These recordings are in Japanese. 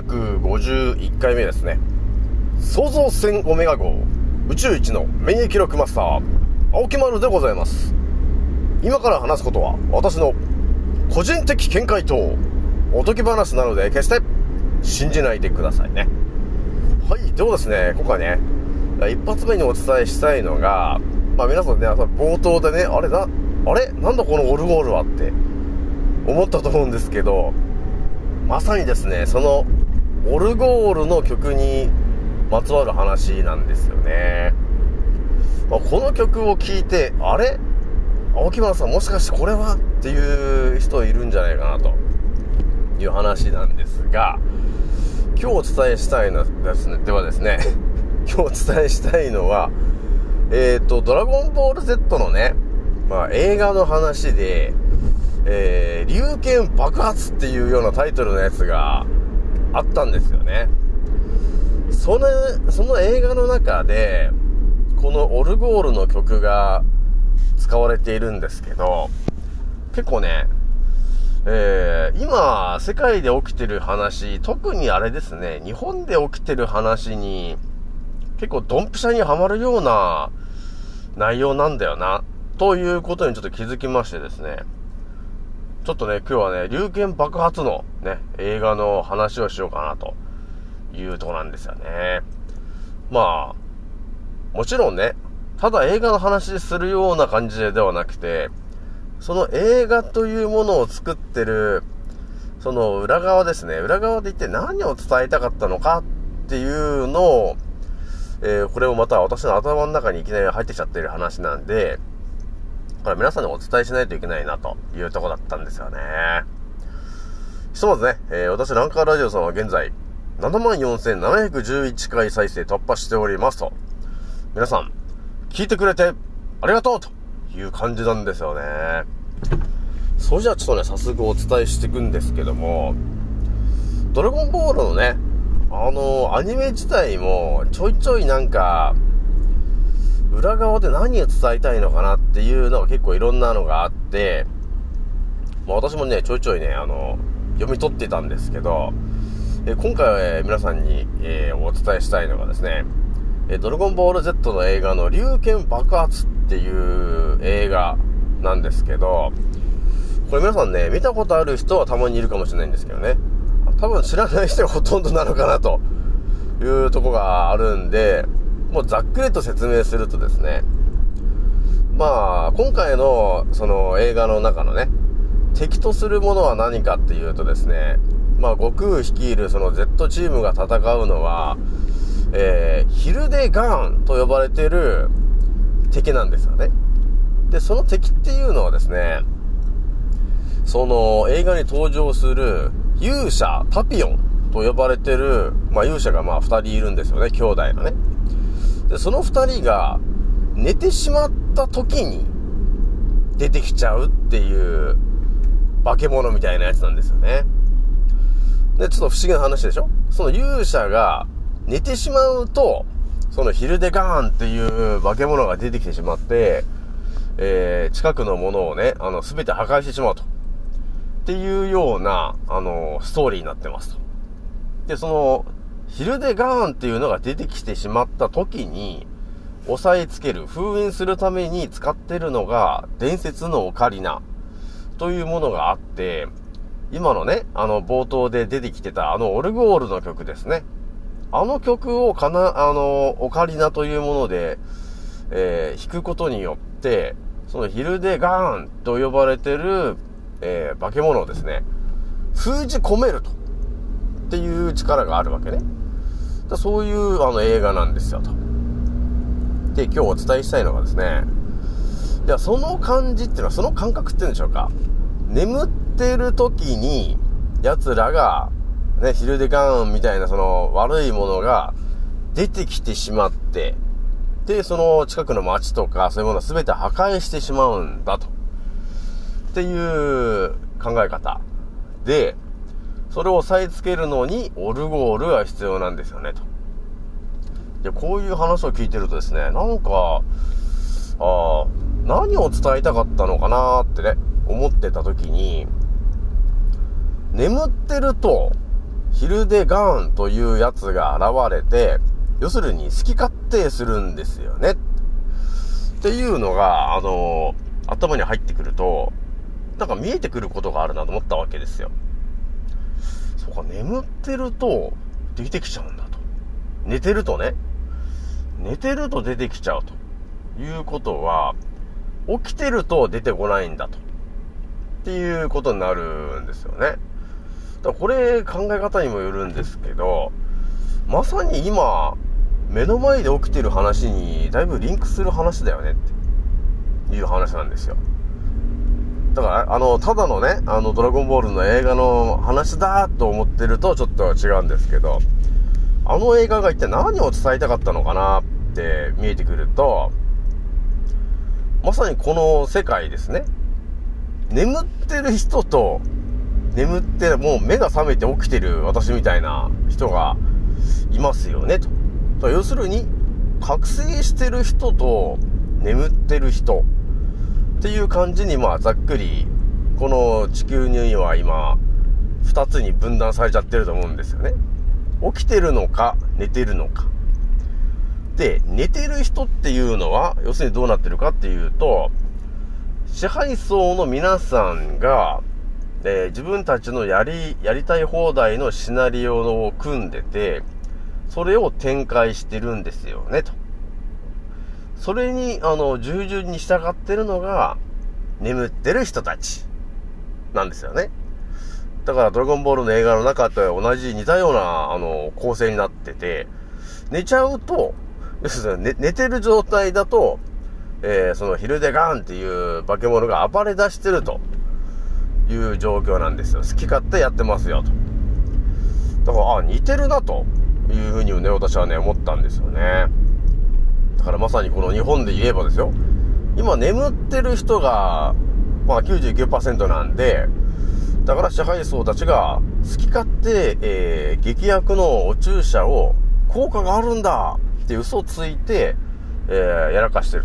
551回目ですね。創造船オメガ号宇宙一の免疫力マスター、青木丸でございます。今から話すことは私の個人的見解とおとぎ話なので決して信じないでくださいね。はい、ではですね、今回ね、一発目にお伝えしたいのが、まあ皆さんね、冒頭でね、あれな、あれなんだこのオルゴールはって思ったと思うんですけど、まさにですね、そのオルゴールの曲にまつわる話なんですよね。まあ、この曲を聴いて、あれ？青木丸さんもしかしてこれはっていう人いるんじゃないかなという話なんですが、今日お伝えしたいのですね、ではですね、今日お伝えしたいのは、えっ、ー、と、ドラゴンボール Z のね、まあ映画の話で、えー、龍剣爆発っていうようなタイトルのやつがあったんですよね。その、その映画の中で、このオルゴールの曲が使われているんですけど、結構ね、えー、今、世界で起きてる話、特にあれですね、日本で起きてる話に、結構ドンピシャにはまるような内容なんだよな、ということにちょっと気づきましてですね、ちょっとね、今日はね、龍剣爆発のね、映画の話をしようかなというとこなんですよね。まあ、もちろんね、ただ映画の話するような感じではなくて、その映画というものを作ってる、その裏側ですね、裏側で一体何を伝えたかったのかっていうのを、えー、これをまた私の頭の中にいきなり入ってきちゃってる話なんで、これ皆さんにお伝えしないといけないなというとこだったんですよね。ひとまずね、えー、私ランカーラジオさんは現在、74,711回再生突破しておりますと。皆さん、聞いてくれてありがとうという感じなんですよね。それじゃあちょっとね、早速お伝えしていくんですけども、ドラゴンボールのね、あの、アニメ自体もちょいちょいなんか、裏側で何を伝えたいのかなっていうのが結構いろんなのがあって、まあ、私もね、ちょいちょいね、あの、読み取ってたんですけど、え今回は、え、皆さんに、えー、お伝えしたいのがですね、えドラゴンボール Z の映画の龍剣爆発っていう映画なんですけど、これ皆さんね、見たことある人はたまにいるかもしれないんですけどね、多分知らない人がほとんどなのかなというとこがあるんで、もうざっくりと説明するとですね、まあ、今回のその映画の中のね、敵とするものは何かっていうとですね、まあ、悟空率いるその Z チームが戦うのは、えー、ヒルデガーンと呼ばれてる敵なんですよね。で、その敵っていうのはですね、その映画に登場する勇者タピオンと呼ばれてる、まあ勇者がまあ二人いるんですよね、兄弟のね。で、その二人が寝てしまった時に出てきちゃうっていう化け物みたいなやつなんですよね。で、ちょっと不思議な話でしょ？その勇者が寝てしまうと、そのヒルデガーンっていう化け物が出てきてしまって、えー、近くのものをね、あの、すべて破壊してしまうと。っていうような、あの、ストーリーになってますと。で、その、ヒルデガーンっていうのが出てきてしまった時に、押さえつける、封印するために使ってるのが、伝説のオカリナというものがあって、今のね、あの、冒頭で出てきてた、あの、オルゴールの曲ですね。あの曲をかな、あの、オカリナというもので、えー、弾くことによって、そのヒルデガーンと呼ばれてる、えー、化け物をですね、封じ込めると。っていう力があるわけね。だそういう、あの、映画なんですよ、と。で、今日お伝えしたいのがですね、じゃあその感じっていうのは、その感覚っていうんでしょうか。眠ってる時に、奴らが、ね、ヒルデガーンみたいなその悪いものが出てきてしまって、で、その近くの街とかそういうものを全て破壊してしまうんだと。っていう考え方。で、それを押さえつけるのにオルゴールが必要なんですよね、と。で、こういう話を聞いてるとですね、なんか、ああ、何を伝えたかったのかなってね、思ってた時に、眠ってると、ヒルデガーンというやつが現れて、要するに好き勝手するんですよね。っていうのが、あの、頭に入ってくると、なんか見えてくることがあるなと思ったわけですよ。そうか、眠ってると出てきちゃうんだと。寝てるとね、寝てると出てきちゃうということは、起きてると出てこないんだと。っていうことになるんですよね。だこれ考え方にもよるんですけど、まさに今、目の前で起きてる話にだいぶリンクする話だよねっていう話なんですよ。だから、あの、ただのね、あの、ドラゴンボールの映画の話だと思ってるとちょっと違うんですけど、あの映画が一体何を伝えたかったのかなって見えてくると、まさにこの世界ですね。眠ってる人と、眠ってもう目が覚めて起きてる私みたいな人がいますよね、と。と要するに、覚醒してる人と眠ってる人っていう感じに、まあ、ざっくり、この地球には今、二つに分断されちゃってると思うんですよね。起きてるのか、寝てるのか。で、寝てる人っていうのは、要するにどうなってるかっていうと、支配層の皆さんが、えー、自分たちのやり、やりたい放題のシナリオを組んでて、それを展開してるんですよね、と。それに、あの、従順に従ってるのが、眠ってる人たち、なんですよね。だから、ドラゴンボールの映画の中と同じ似たような、あの、構成になってて、寝ちゃうと、要するに、ね、寝てる状態だと、えー、そのヒルデガーンっていう化け物が暴れ出してるという状況なんですよ。好き勝手やってますよと。だから、あ、似てるなと。いうふうにね、私はね、思ったんですよね。だからまさにこの日本で言えばですよ、今眠ってる人が、まあ99%なんで、だから支配層たちが好き勝手、えー、劇薬のお注射を効果があるんだって嘘をついて、えー、やらかしてる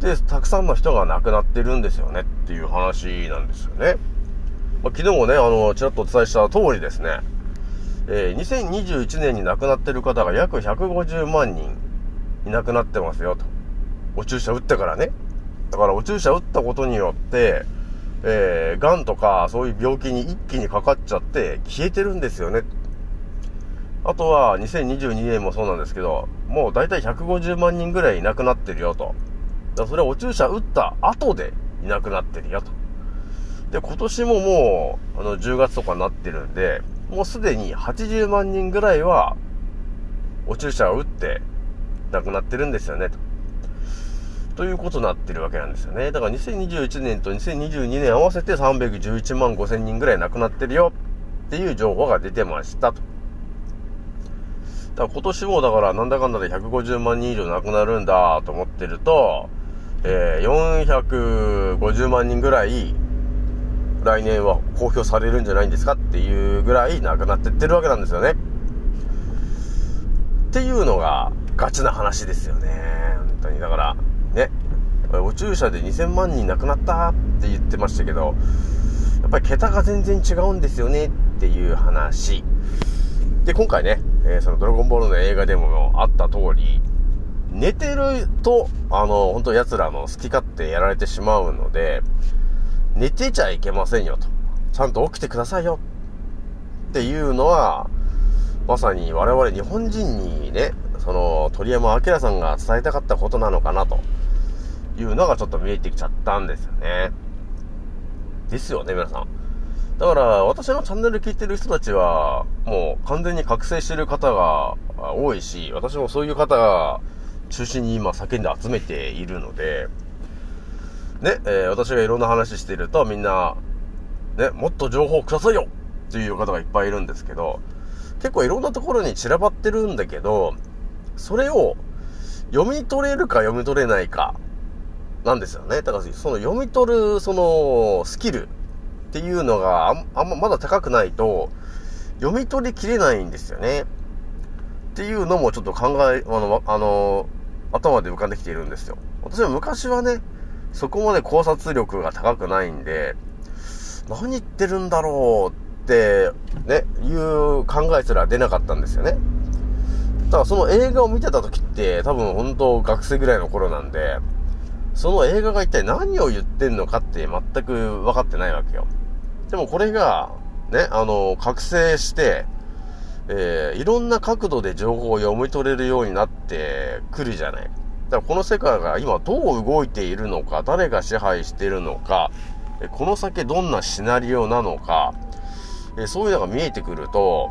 と。で、たくさんの人が亡くなってるんですよねっていう話なんですよね。まあ、昨日もね、あの、ちらっとお伝えした通りですね、えー、2021年に亡くなってる方が約150万人いなくなってますよと。お注射打ってからね。だからお注射打ったことによって、えー、癌とかそういう病気に一気にかかっちゃって消えてるんですよね。あとは2022年もそうなんですけど、もう大体150万人ぐらいいなくなってるよと。だそれはお注射打った後でいなくなってるよと。で、今年ももう、あの、10月とかになってるんで、もうすでに80万人ぐらいは、お注射を打って亡くなってるんですよね、と。ということになってるわけなんですよね。だから2021年と2022年合わせて311万5千人ぐらい亡くなってるよっていう情報が出てましたと。だから今年もだからなんだかんだで150万人以上亡くなるんだと思ってると、えー、450万人ぐらい来年は公表されるんじゃないんですかっていうぐらいなくなってってるわけなんですよね。っていうのがガチな話ですよね。本当に。だから、ね、お注射で2000万人亡くなったって言ってましたけど、やっぱり桁が全然違うんですよねっていう話。で、今回ね、えー、そのドラゴンボールの映画でもあった通り、寝てると、あの、本当奴らの好き勝手やられてしまうので、寝てちゃいけませんよと。ちゃんと起きてくださいよ。っていうのは、まさに我々日本人にね、その鳥山明さんが伝えたかったことなのかなというのがちょっと見えてきちゃったんですよね。ですよね、皆さん。だから、私のチャンネル聞いてる人たちは、もう完全に覚醒してる方が多いし、私もそういう方が中心に今叫んで集めているので、ね、えー、私がいろんな話してるとみんな、ね、もっと情報くださいよっていう方がいっぱいいるんですけど、結構いろんなところに散らばってるんだけど、それを読み取れるか読み取れないか、なんですよね。だから、その読み取る、その、スキルっていうのがあんままだ高くないと、読み取りきれないんですよね。っていうのもちょっと考え、あの、あの、頭で浮かんできているんですよ。私は昔はね、そこまで考察力が高くないんで、何言ってるんだろうってね、いう考えすら出なかったんですよね。だからその映画を見てた時って多分本当学生ぐらいの頃なんで、その映画が一体何を言ってんのかって全く分かってないわけよ。でもこれが、ね、あの、覚醒して、えー、いろんな角度で情報を読み取れるようになってくるじゃない。だからこの世界が今どう動いているのか、誰が支配しているのか、この先どんなシナリオなのか、えそういうのが見えてくると、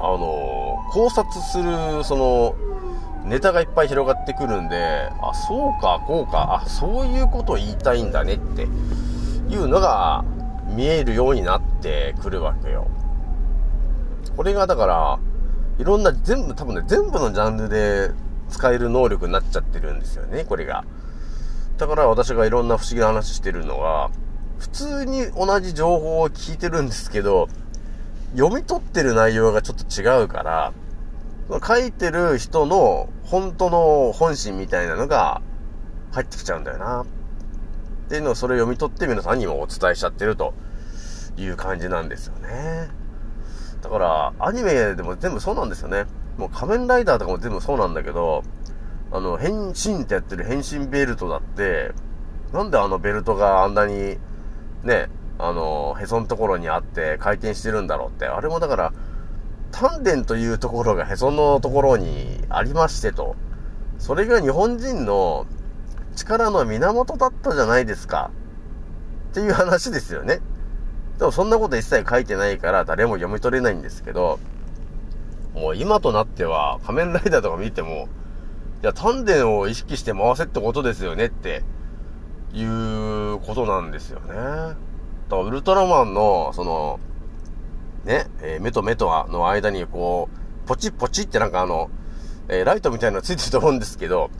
あの、考察する、その、ネタがいっぱい広がってくるんで、あ、そうか、こうか、あ、そういうことを言いたいんだねっていうのが見えるようになってくるわけよ。これがだから、いろんな、全部、多分ね、全部のジャンルで使える能力になっちゃってるんですよね、これが。だから私がいろんな不思議な話してるのは、普通に同じ情報を聞いてるんですけど、読み取ってる内容がちょっと違うから、書いてる人の本当の本心みたいなのが入ってきちゃうんだよな。っていうのをそれを読み取って皆さんにもお伝えしちゃってるという感じなんですよね。だから、アニメでも全部そうなんですよね。もう仮面ライダーとかも全部そうなんだけど、あの、変身ってやってる変身ベルトだって、なんであのベルトがあんなに、ね、あの、へそのところにあって回転してるんだろうって。あれもだから、丹田というところがへそのところにありましてと。それが日本人の力の源だったじゃないですか。っていう話ですよね。でもそんなこと一切書いてないから誰も読み取れないんですけど、もう今となっては仮面ライダーとか見ても、いや、丹田を意識して回せってことですよねっていうことなんですよね。だからウルトラマンの、その、ね、えー、目と目との間にこう、ポチッポチってなんかあの、えー、ライトみたいなのついてると思うんですけど、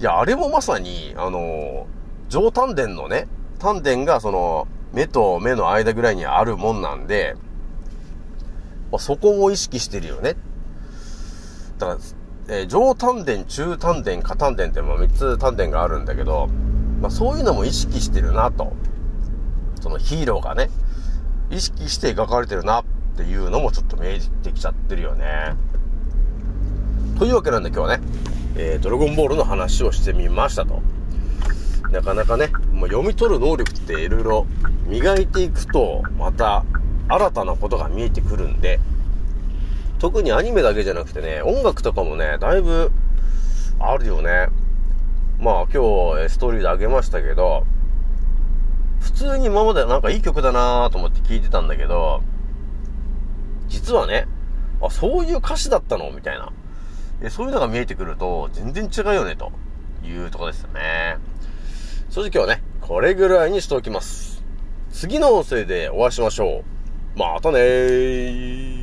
いや、あれもまさに、あのー、上丹田のね、丹田がその、目と目の間ぐらいにあるもんなんで、まあ、そこを意識してるよね。だから、えー、上丹田、中丹田、下丹田ってもう3つ丹田があるんだけど、まあ、そういうのも意識してるなと。そのヒーローがね、意識して描かれてるなっていうのもちょっと見えてきちゃってるよね。というわけなんで今日はね、えー、ドラゴンボールの話をしてみましたと。なかなかね、もう読み取る能力って色々磨いていくと、また新たなことが見えてくるんで、特にアニメだけじゃなくてね、音楽とかもね、だいぶあるよね。まあ今日ストーリーであげましたけど、普通に今までなんかいい曲だなと思って聞いてたんだけど、実はね、あ、そういう歌詞だったのみたいな。そういうのが見えてくると、全然違うよね、というとこですよね。正直今日はね、これぐらいにしておきます。次の音声でお会いしましょう。またねー。